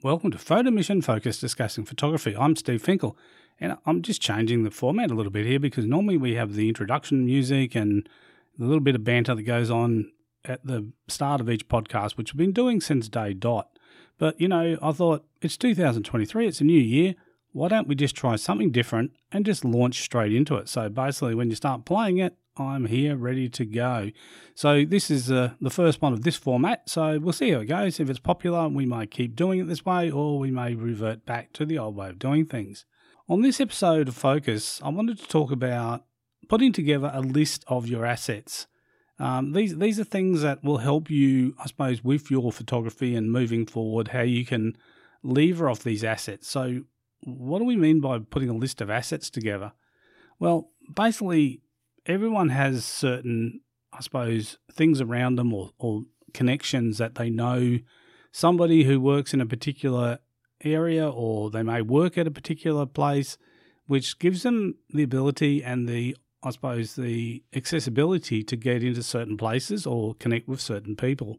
Welcome to Photo Mission Focus discussing photography. I'm Steve Finkel, and I'm just changing the format a little bit here because normally we have the introduction music and a little bit of banter that goes on at the start of each podcast, which we've been doing since day dot. But you know, I thought it's 2023, it's a new year. Why don't we just try something different and just launch straight into it? So basically, when you start playing it, I'm here ready to go. So this is uh, the first one of this format. So we'll see how it goes. If it's popular, we may keep doing it this way, or we may revert back to the old way of doing things. On this episode of Focus, I wanted to talk about putting together a list of your assets. Um, these these are things that will help you, I suppose, with your photography and moving forward. How you can lever off these assets. So, what do we mean by putting a list of assets together? Well, basically, everyone has certain, I suppose, things around them or, or connections that they know somebody who works in a particular area or they may work at a particular place, which gives them the ability and the, I suppose, the accessibility to get into certain places or connect with certain people.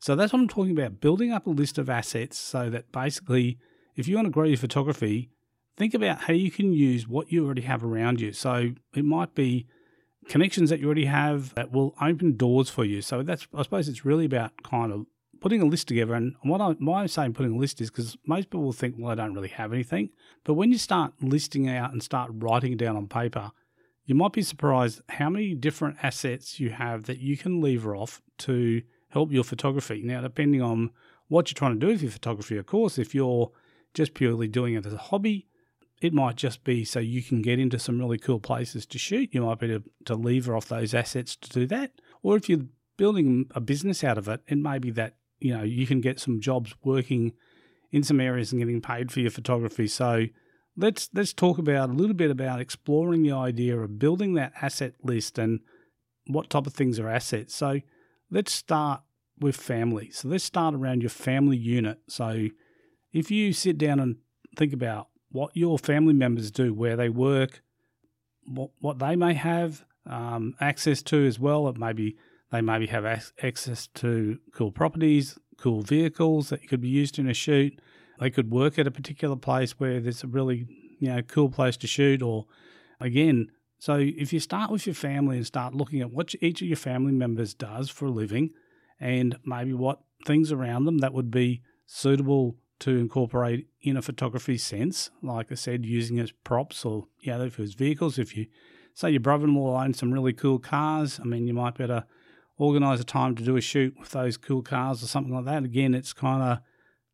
So that's what I'm talking about building up a list of assets so that basically, if you want to grow your photography, think about how you can use what you already have around you. So it might be connections that you already have that will open doors for you. So that's I suppose it's really about kind of putting a list together. And what I'm saying putting a list is because most people will think, well, I don't really have anything. But when you start listing out and start writing it down on paper, you might be surprised how many different assets you have that you can lever off to help your photography. Now, depending on what you're trying to do with your photography, of course, if you're just purely doing it as a hobby, it might just be so you can get into some really cool places to shoot. You might be to, to lever off those assets to do that. Or if you're building a business out of it, it may be that, you know, you can get some jobs working in some areas and getting paid for your photography. So let's let's talk about a little bit about exploring the idea of building that asset list and what type of things are assets. So let's start with family. So let's start around your family unit. So if you sit down and think about what your family members do, where they work, what, what they may have um, access to as well. It maybe they maybe have access to cool properties, cool vehicles that could be used in a shoot. They could work at a particular place where there's a really you know cool place to shoot. Or again, so if you start with your family and start looking at what each of your family members does for a living, and maybe what things around them that would be suitable to incorporate in a photography sense. Like I said, using as props or yeah, if it was vehicles. If you say your brother-in-law owns some really cool cars, I mean, you might better organise a time to do a shoot with those cool cars or something like that. Again, it's kind of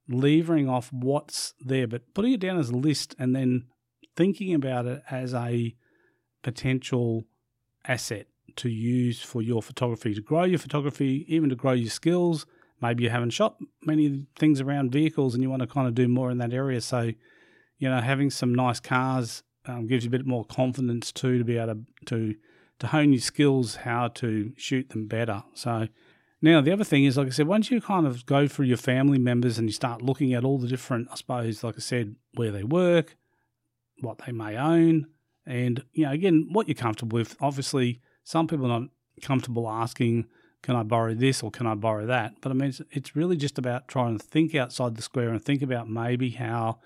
levering off what's there, but putting it down as a list and then thinking about it as a potential asset to use for your photography, to grow your photography, even to grow your skills maybe you haven't shot many things around vehicles and you want to kind of do more in that area. So, you know, having some nice cars um, gives you a bit more confidence too to be able to, to to hone your skills how to shoot them better. So now the other thing is, like I said, once you kind of go through your family members and you start looking at all the different, I suppose, like I said, where they work, what they may own, and you know, again, what you're comfortable with. Obviously, some people are not comfortable asking can I borrow this or can I borrow that? But I mean, it's, it's really just about trying to think outside the square and think about maybe how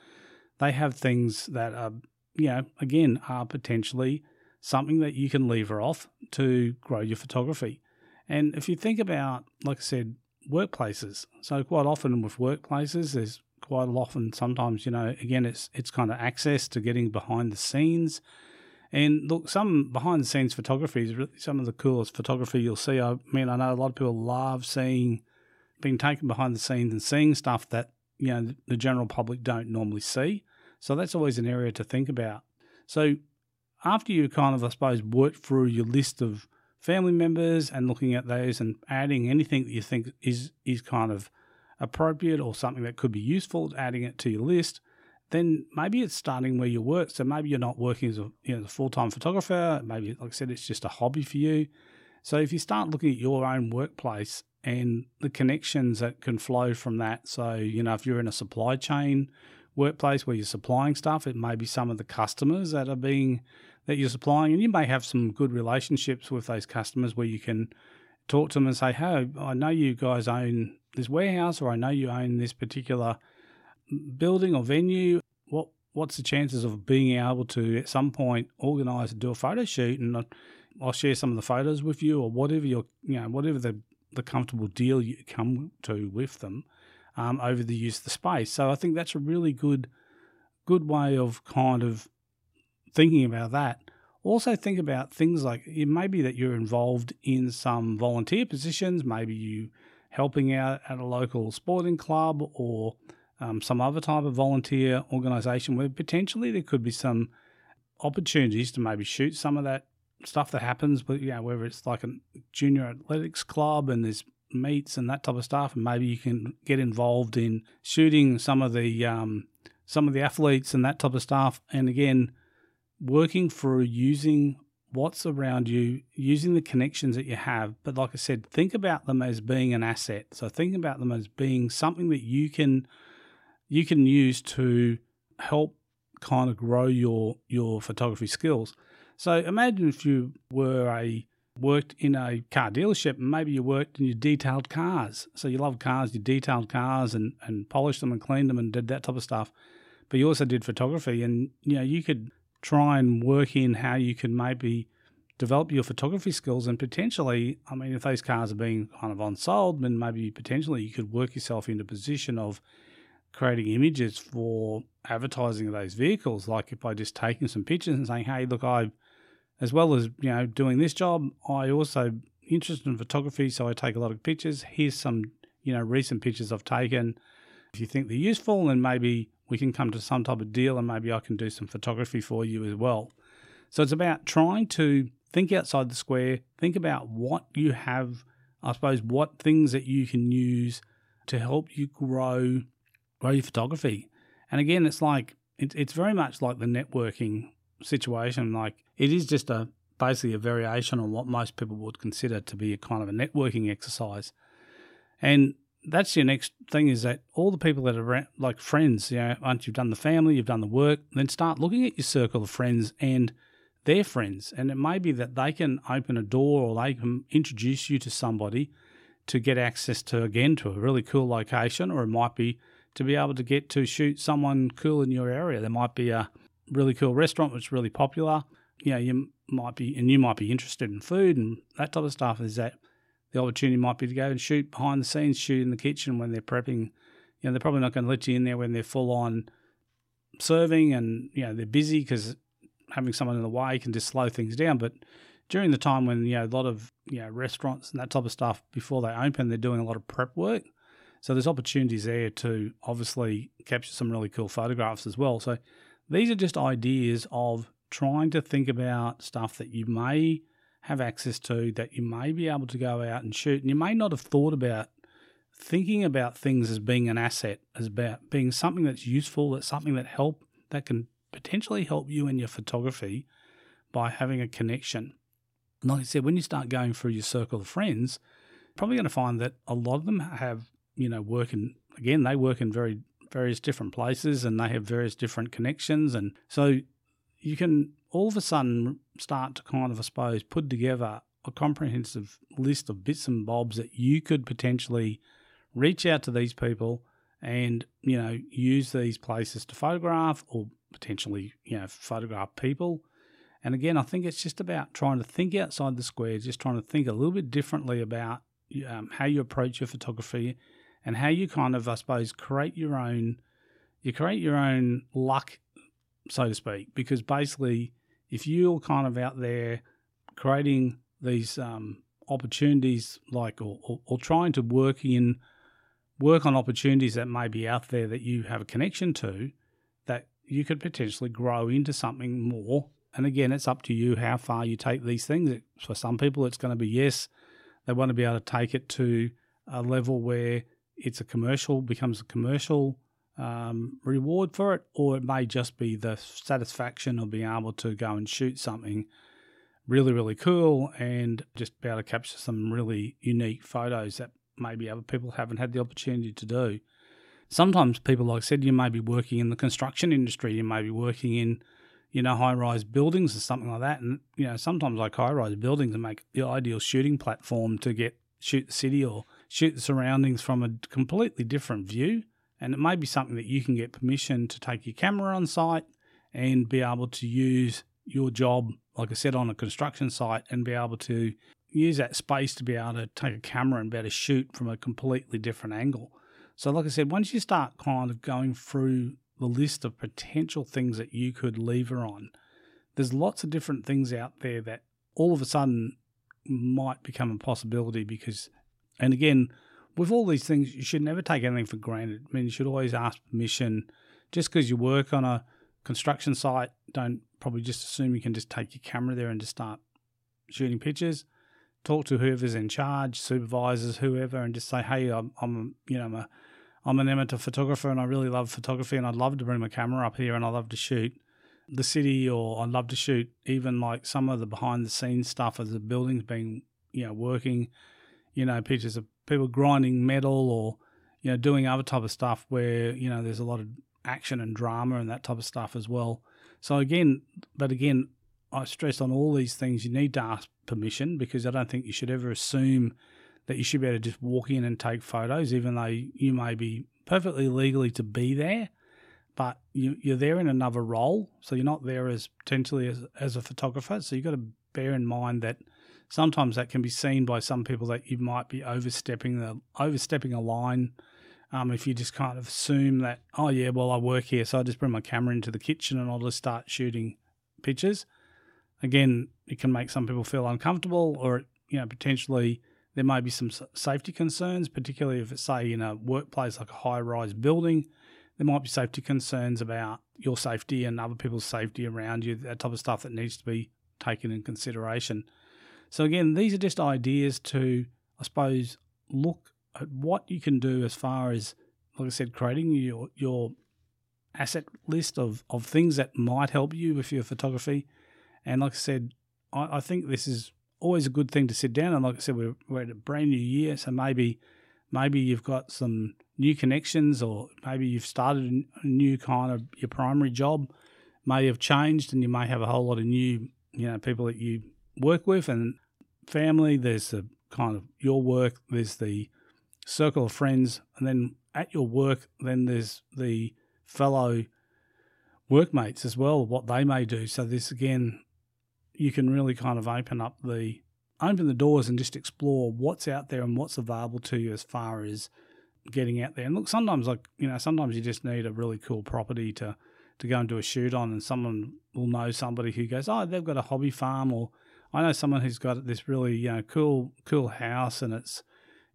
they have things that are, you know, again, are potentially something that you can lever off to grow your photography. And if you think about, like I said, workplaces, so quite often with workplaces, there's quite often sometimes, you know, again, it's it's kind of access to getting behind the scenes and look, some behind the scenes photography is really some of the coolest photography you'll see. I mean, I know a lot of people love seeing, being taken behind the scenes and seeing stuff that, you know, the general public don't normally see. So that's always an area to think about. So after you kind of, I suppose, work through your list of family members and looking at those and adding anything that you think is is kind of appropriate or something that could be useful, adding it to your list then maybe it's starting where you work. So maybe you're not working as a, you know, a full time photographer. Maybe, like I said, it's just a hobby for you. So if you start looking at your own workplace and the connections that can flow from that, so you know if you're in a supply chain workplace where you're supplying stuff, it may be some of the customers that are being that you're supplying, and you may have some good relationships with those customers where you can talk to them and say, "Hey, I know you guys own this warehouse, or I know you own this particular." building or venue, what what's the chances of being able to at some point organise and do a photo shoot and I'll share some of the photos with you or whatever your you know whatever the the comfortable deal you come to with them um, over the use of the space. So I think that's a really good good way of kind of thinking about that. Also think about things like it may be that you're involved in some volunteer positions, maybe you helping out at a local sporting club or um, some other type of volunteer organisation where potentially there could be some opportunities to maybe shoot some of that stuff that happens, but know, whether it's like a junior athletics club and there's meets and that type of stuff, and maybe you can get involved in shooting some of the um, some of the athletes and that type of stuff. And again, working through using what's around you, using the connections that you have. But like I said, think about them as being an asset. So think about them as being something that you can you can use to help kind of grow your your photography skills. So imagine if you were a worked in a car dealership and maybe you worked and you detailed cars. So you love cars, you detailed cars and, and polished them and cleaned them and did that type of stuff. But you also did photography and you know, you could try and work in how you can maybe develop your photography skills and potentially, I mean, if those cars are being kind of unsold, then maybe potentially you could work yourself into a position of creating images for advertising of those vehicles. Like if by just taking some pictures and saying, hey, look, I as well as you know doing this job, I also interested in photography, so I take a lot of pictures. Here's some you know recent pictures I've taken. If you think they're useful, then maybe we can come to some type of deal, and maybe I can do some photography for you as well. So it's about trying to think outside the square. Think about what you have. I suppose what things that you can use to help you grow grow your photography. And again, it's like it, it's very much like the networking situation. Like it is just a basically a variation on what most people would consider to be a kind of a networking exercise. And that's your next thing is that all the people that are like friends, you know, once you've done the family, you've done the work, then start looking at your circle of friends and their friends. And it may be that they can open a door or they can introduce you to somebody to get access to, again, to a really cool location, or it might be to be able to get to shoot someone cool in your area. There might be a really cool restaurant which is really popular. You know, you might be, and you might be interested in food and that type of stuff. Is that the opportunity might be to go and shoot behind the scenes, shoot in the kitchen when they're prepping. You know, they're probably not going to let you in there when they're full on serving and, you know, they're busy because having someone in the way can just slow things down. But during the time when, you know, a lot of, you know, restaurants and that type of stuff, before they open, they're doing a lot of prep work. So there's opportunities there to obviously capture some really cool photographs as well. So these are just ideas of trying to think about stuff that you may have access to, that you may be able to go out and shoot, and you may not have thought about thinking about things as being an asset, as about being something that's useful, that's something that help that can potentially help you in your photography by having a connection. Like I said, when you start going through your circle of friends, probably going to find that a lot of them have, you know, working again, they work in very various different places and they have various different connections. And so you can all of a sudden start to kind of, I suppose, put together a comprehensive list of bits and bobs that you could potentially reach out to these people and, you know, use these places to photograph or potentially, you know, photograph people. And again, I think it's just about trying to think outside the square, just trying to think a little bit differently about um, how you approach your photography and how you kind of, I suppose, create your own, you create your own luck, so to speak, because basically, if you're kind of out there creating these um, opportunities, like or, or, or trying to work in, work on opportunities that may be out there that you have a connection to, that you could potentially grow into something more. And again, it's up to you how far you take these things. For some people, it's going to be yes, they want to be able to take it to a level where it's a commercial, becomes a commercial um, reward for it, or it may just be the satisfaction of being able to go and shoot something really, really cool and just be able to capture some really unique photos that maybe other people haven't had the opportunity to do. Sometimes people, like I said, you may be working in the construction industry, you may be working in, you know, high rise buildings or something like that. And, you know, sometimes like high rise buildings make the ideal shooting platform to get shoot the city or shoot the surroundings from a completely different view. And it may be something that you can get permission to take your camera on site and be able to use your job, like I said, on a construction site and be able to use that space to be able to take a camera and be able to shoot from a completely different angle. So, like I said, once you start kind of going through the list of potential things that you could lever on, there's lots of different things out there that all of a sudden might become a possibility because, and again, with all these things, you should never take anything for granted. I mean, you should always ask permission. Just because you work on a construction site, don't probably just assume you can just take your camera there and just start shooting pictures. Talk to whoever's in charge, supervisors, whoever, and just say, "Hey, I'm, I'm you know, I'm, a, I'm an amateur photographer, and I really love photography, and I'd love to bring my camera up here, and I love to shoot the city, or I'd love to shoot even like some of the behind the scenes stuff as the building's being, you know, working, you know, pictures of people grinding metal or you know doing other type of stuff where you know there's a lot of action and drama and that type of stuff as well. So again, but again, I stress on all these things. You need to ask permission because I don't think you should ever assume that you should be able to just walk in and take photos, even though you may be perfectly legally to be there. But you, you're there in another role, so you're not there as potentially as, as a photographer. So you've got to bear in mind that sometimes that can be seen by some people that you might be overstepping the overstepping a line um, if you just kind of assume that, oh, yeah, well, I work here, so I just bring my camera into the kitchen and I'll just start shooting pictures. Again, it can make some people feel uncomfortable, or, you know, potentially there may be some safety concerns, particularly if it's, say, in a workplace like a high rise building. There might be safety concerns about your safety and other people's safety around you, that type of stuff that needs to be taken in consideration. So, again, these are just ideas to, I suppose, look at what you can do as far as, like I said, creating your your asset list of, of things that might help you with your photography. And like I said, I, I think this is always a good thing to sit down. And like I said, we're, we're at a brand new year, so maybe maybe you've got some new connections, or maybe you've started a new kind of your primary job may have changed, and you may have a whole lot of new you know people that you work with and family. There's the kind of your work. There's the circle of friends, and then at your work, then there's the fellow workmates as well, what they may do. So this again, you can really kind of open up the open the doors and just explore what's out there and what's available to you as far as getting out there. And look, sometimes like you know, sometimes you just need a really cool property to to go and do a shoot on, and someone will know somebody who goes, oh, they've got a hobby farm, or I know someone who's got this really you know cool cool house, and it's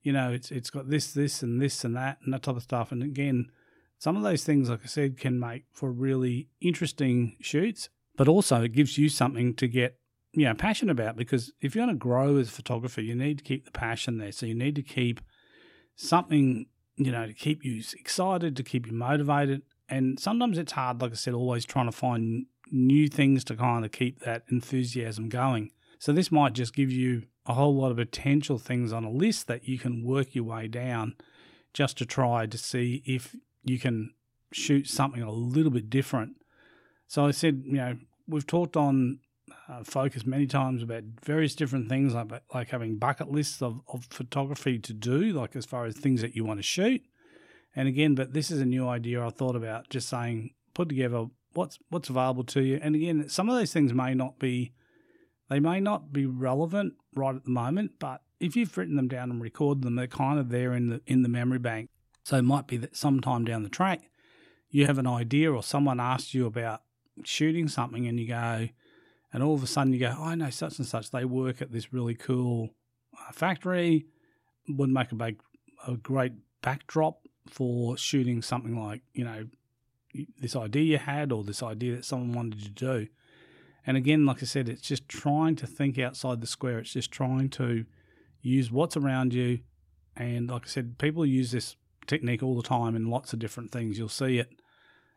you know, it's it's got this, this, and this, and that, and that type of stuff. And again, some of those things, like I said, can make for really interesting shoots, but also it gives you something to get you know passionate about. Because if you're going to grow as a photographer, you need to keep the passion there. So you need to keep something, you know, to keep you excited, to keep you motivated. And sometimes it's hard, like I said, always trying to find new things to kind of keep that enthusiasm going. So this might just give you a whole lot of potential things on a list that you can work your way down just to try to see if you can shoot something a little bit different. So I said, you know, we've talked on uh, focus many times about various different things like like having bucket lists of, of photography to do, like as far as things that you want to shoot. And again, but this is a new idea I thought about just saying put together what's what's available to you. And again, some of those things may not be they may not be relevant right at the moment, but if you've written them down and recorded them, they're kind of there in the in the memory bank. So it might be that sometime down the track, you have an idea or someone asks you about shooting something and you go, and all of a sudden you go, oh, I know such and such. They work at this really cool uh, factory. Would make a big, a great backdrop for shooting something like you know this idea you had or this idea that someone wanted to do. And again, like I said, it's just trying to think outside the square. It's just trying to use what's around you. And like I said, people use this technique all the time in lots of different things. You'll see it,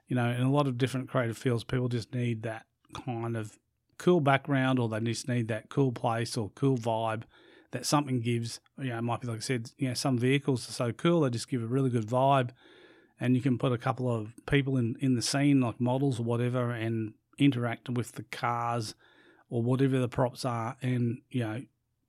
you know, in a lot of different creative fields. People just need that kind of cool background or they just need that cool place or cool vibe that something gives. You know, it might be like I said, you know, some vehicles are so cool, they just give a really good vibe. And you can put a couple of people in, in the scene, like models or whatever, and interact with the cars or whatever the props are and, you know,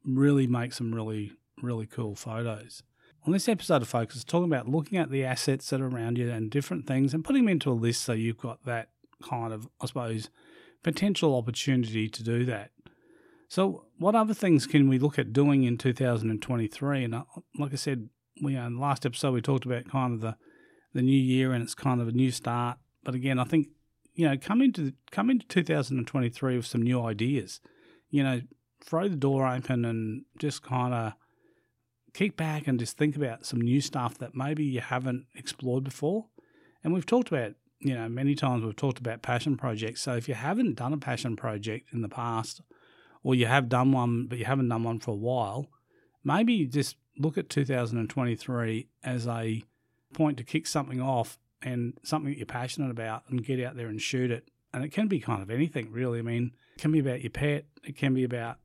really make some really, really cool photos. on this episode of Focus, talking about looking at the assets that are around you and different things and putting them into a list so you've got that kind of, I suppose, potential opportunity to do that. So, what other things can we look at doing in 2023? And uh, like I said, we uh, in the last episode we talked about kind of the the new year and it's kind of a new start. But again, I think you know come into come into 2023 with some new ideas. You know, throw the door open and just kind of kick back and just think about some new stuff that maybe you haven't explored before. And we've talked about, you know, many times we've talked about passion projects. So if you haven't done a passion project in the past, or you have done one, but you haven't done one for a while, maybe just look at 2023 as a point to kick something off and something that you're passionate about and get out there and shoot it. And it can be kind of anything, really. I mean, it can be about your pet, it can be about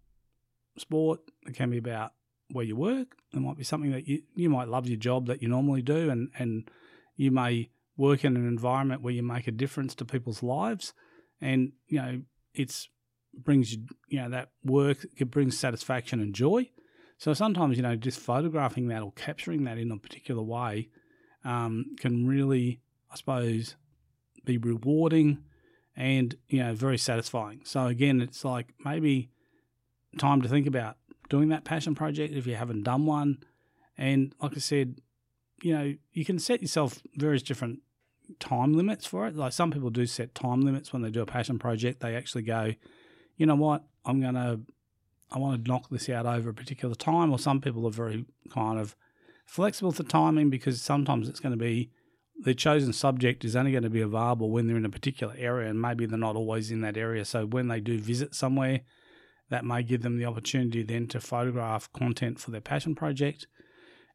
sport, it can be about where you work. It might be something that you, you might love your job that you normally do, and, and you may work in an environment where you make a difference to people's lives. And, you know, it's brings you, you know, that work, it brings satisfaction and joy. So sometimes, you know, just photographing that or capturing that in a particular way um, can really, I suppose, be rewarding and, you know, very satisfying. So again, it's like maybe time to think about doing that passion project if you haven't done one. And like I said, you know, you can set yourself various different time limits for it. Like some people do set time limits when they do a passion project. They actually go, you know what, I'm going to, I want to knock this out over a particular time. Or some people are very kind of flexible for timing because sometimes it's going to be the chosen subject is only going to be available when they're in a particular area and maybe they're not always in that area. So when they do visit somewhere, that may give them the opportunity then to photograph content for their passion project.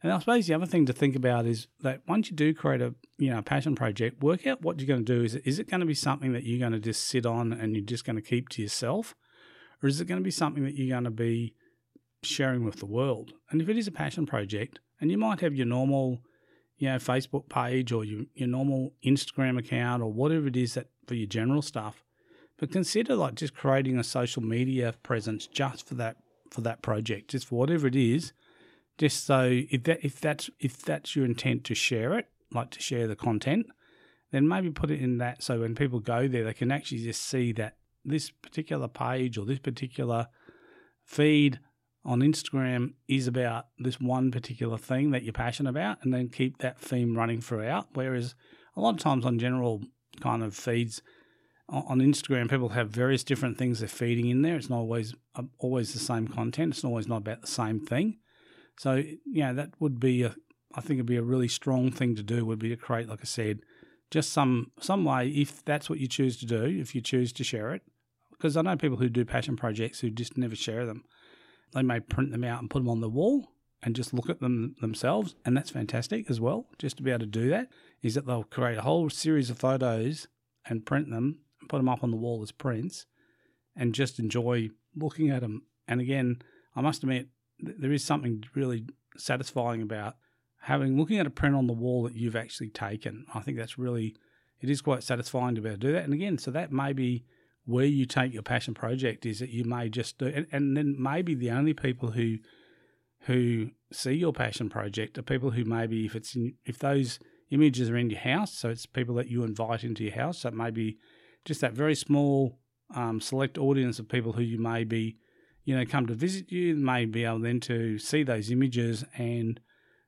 And I suppose the other thing to think about is that once you do create a you know a passion project, work out what you're going to do. Is it, is it going to be something that you're going to just sit on and you're just going to keep to yourself, or is it going to be something that you're going to be sharing with the world? And if it is a passion project, and you might have your normal you know Facebook page or your, your normal Instagram account or whatever it is that for your general stuff, but consider like just creating a social media presence just for that for that project, just for whatever it is, just so if that if that's if that's your intent to share it, like to share the content, then maybe put it in that so when people go there, they can actually just see that this particular page or this particular feed on Instagram is about this one particular thing that you're passionate about, and then keep that theme running throughout. Whereas a lot of times on general kind of feeds, on Instagram, people have various different things they're feeding in there. It's not always uh, always the same content. It's always not about the same thing. So yeah, that would be a I think it'd be a really strong thing to do. Would be to create, like I said, just some some way if that's what you choose to do. If you choose to share it, because I know people who do passion projects who just never share them. They may print them out and put them on the wall and just look at them themselves, and that's fantastic as well. Just to be able to do that is that they'll create a whole series of photos and print them and put them up on the wall as prints, and just enjoy looking at them. And again, I must admit, there is something really satisfying about having looking at a print on the wall that you've actually taken. I think that's really it is quite satisfying to be able to do that. And again, so that may be where you take your passion project is that you may just do, and, and then maybe the only people who who see your passion project are people who maybe if it's in, if those images are in your house, so it's people that you invite into your house. So maybe just that very small um, select audience of people who you may be, you know, come to visit you, may be able then to see those images and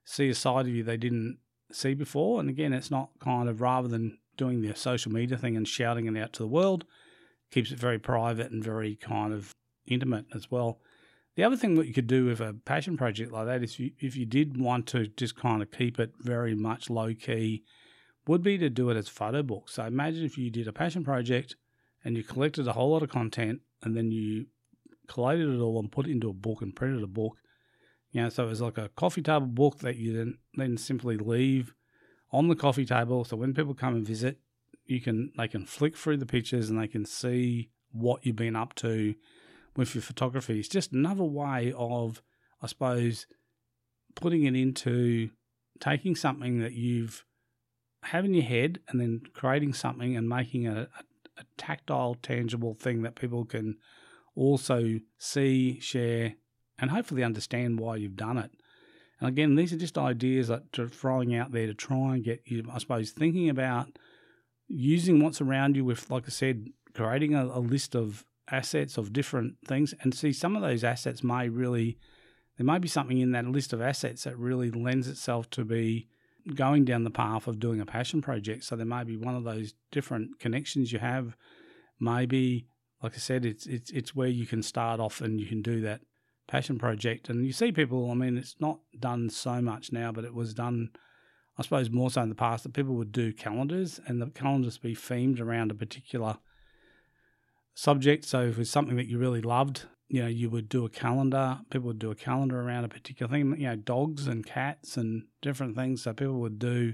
see a side of you they didn't see before. And again, it's not kind of rather than doing the social media thing and shouting it out to the world, keeps it very private and very kind of intimate as well. The other thing that you could do with a passion project like that is you, if you did want to just kind of keep it very much low key would be to do it as photo books. So imagine if you did a passion project and you collected a whole lot of content and then you collated it all and put it into a book and printed a book. You know, so it was like a coffee table book that you then then simply leave on the coffee table. So when people come and visit, you can they can flick through the pictures and they can see what you've been up to with your photography. It's just another way of, I suppose, putting it into taking something that you've having your head and then creating something and making a, a, a tactile, tangible thing that people can also see, share, and hopefully understand why you've done it. And again, these are just ideas that throwing out there to try and get you, I suppose, thinking about using what's around you with, like I said, creating a, a list of assets of different things and see some of those assets may really there may be something in that list of assets that really lends itself to be going down the path of doing a passion project. So there may be one of those different connections you have. Maybe, like I said, it's it's it's where you can start off and you can do that passion project. And you see people. I mean, it's not done so much now, but it was done. I suppose more so in the past that people would do calendars and the calendars be themed around a particular subject. So if it's something that you really loved, you know, you would do a calendar. People would do a calendar around a particular thing. You know, dogs and cats and different things. So people would do,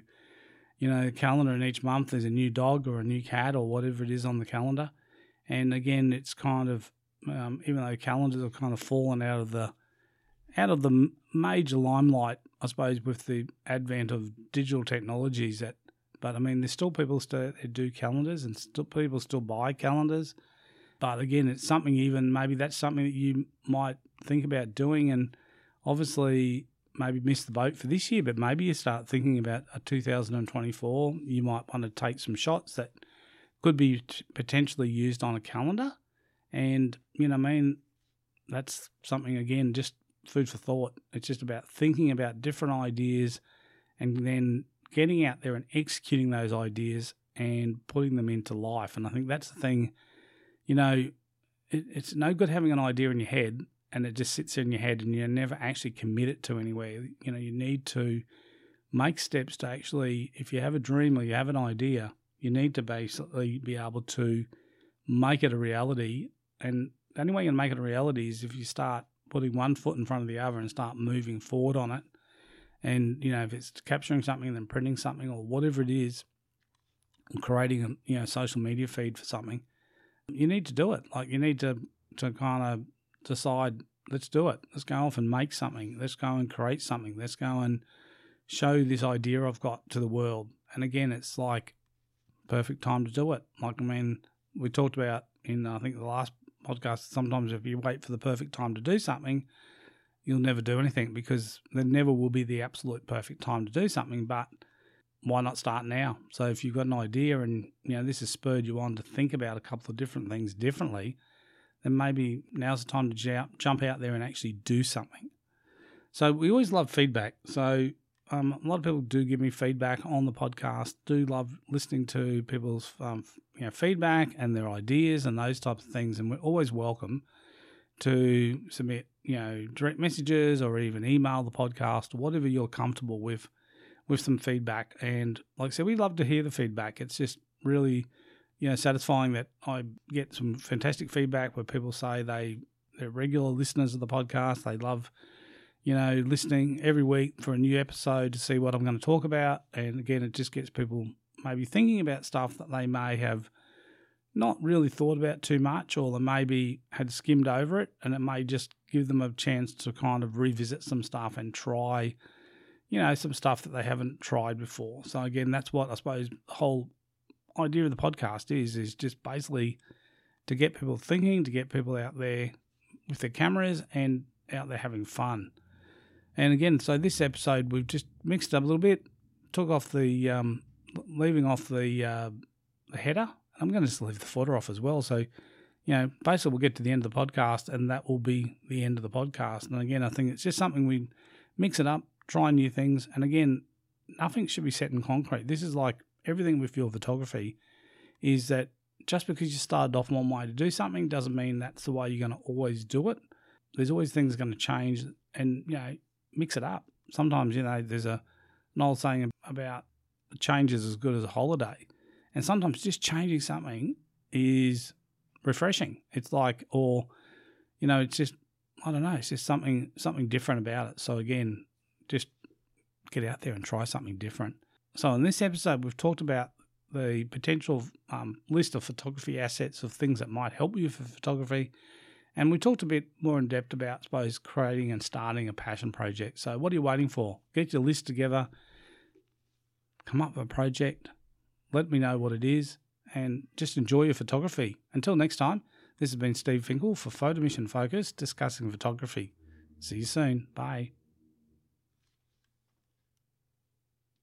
you know, a calendar, and each month there's a new dog or a new cat or whatever it is on the calendar. And again, it's kind of um, even though calendars have kind of fallen out of the out of the major limelight, I suppose, with the advent of digital technologies. That, but I mean, there's still people still do calendars, and still people still buy calendars. But again, it's something even maybe that's something that you might think about doing, and obviously maybe miss the boat for this year, but maybe you start thinking about a 2024. You might want to take some shots that could be potentially used on a calendar, and you know, I mean, that's something again, just food for thought. It's just about thinking about different ideas, and then getting out there and executing those ideas and putting them into life. And I think that's the thing you know, it, it's no good having an idea in your head and it just sits in your head and you never actually commit it to anywhere. You know, you need to make steps to actually, if you have a dream or you have an idea, you need to basically be able to make it a reality. And the only way you can make it a reality is if you start putting one foot in front of the other and start moving forward on it. And, you know, if it's capturing something and then printing something or whatever it is, creating a you know social media feed for something, you need to do it. Like you need to to kind of decide, let's do it. Let's go off and make something. Let's go and create something. Let's go and show this idea I've got to the world. And again, it's like perfect time to do it. Like I mean, we talked about in I think the last podcast. Sometimes if you wait for the perfect time to do something, you'll never do anything because there never will be the absolute perfect time to do something. But why not start now? So if you've got an idea and you know this has spurred you on to think about a couple of different things differently, then maybe now's the time to jump jump out there and actually do something. So we always love feedback. So um, a lot of people do give me feedback on the podcast. Do love listening to people's um, you know feedback and their ideas and those types of things. And we're always welcome to submit you know direct messages or even email the podcast, whatever you're comfortable with with some feedback. And like I said, we love to hear the feedback. It's just really, you know, satisfying that I get some fantastic feedback where people say they they're regular listeners of the podcast. They love, you know, listening every week for a new episode to see what I'm going to talk about. And again, it just gets people maybe thinking about stuff that they may have not really thought about too much or they maybe had skimmed over it and it may just give them a chance to kind of revisit some stuff and try you know, some stuff that they haven't tried before. So again, that's what I suppose the whole idea of the podcast is is just basically to get people thinking, to get people out there with their cameras and out there having fun. And again, so this episode we've just mixed up a little bit, took off the um, leaving off the uh, the header. I'm going to just leave the footer off as well. So, you know, basically we'll get to the end of the podcast, and that will be the end of the podcast. And again, I think it's just something we mix it up, try new things. And again, nothing should be set in concrete. This is like everything with your photography is that just because you started off one way to do something doesn't mean that's the way you're going to always do it. There's always things going to change and, you know, mix it up. Sometimes, you know, there's a, an old saying about change is as good as a holiday. And sometimes just changing something is refreshing. It's like, or, you know, it's just, I don't know, it's just something, something different about it. So again, just get out there and try something different. So, in this episode, we've talked about the potential um, list of photography assets of things that might help you for photography. And we talked a bit more in depth about, I suppose, creating and starting a passion project. So, what are you waiting for? Get your list together, come up with a project, let me know what it is, and just enjoy your photography. Until next time, this has been Steve Finkel for Photo Mission Focus discussing photography. See you soon. Bye.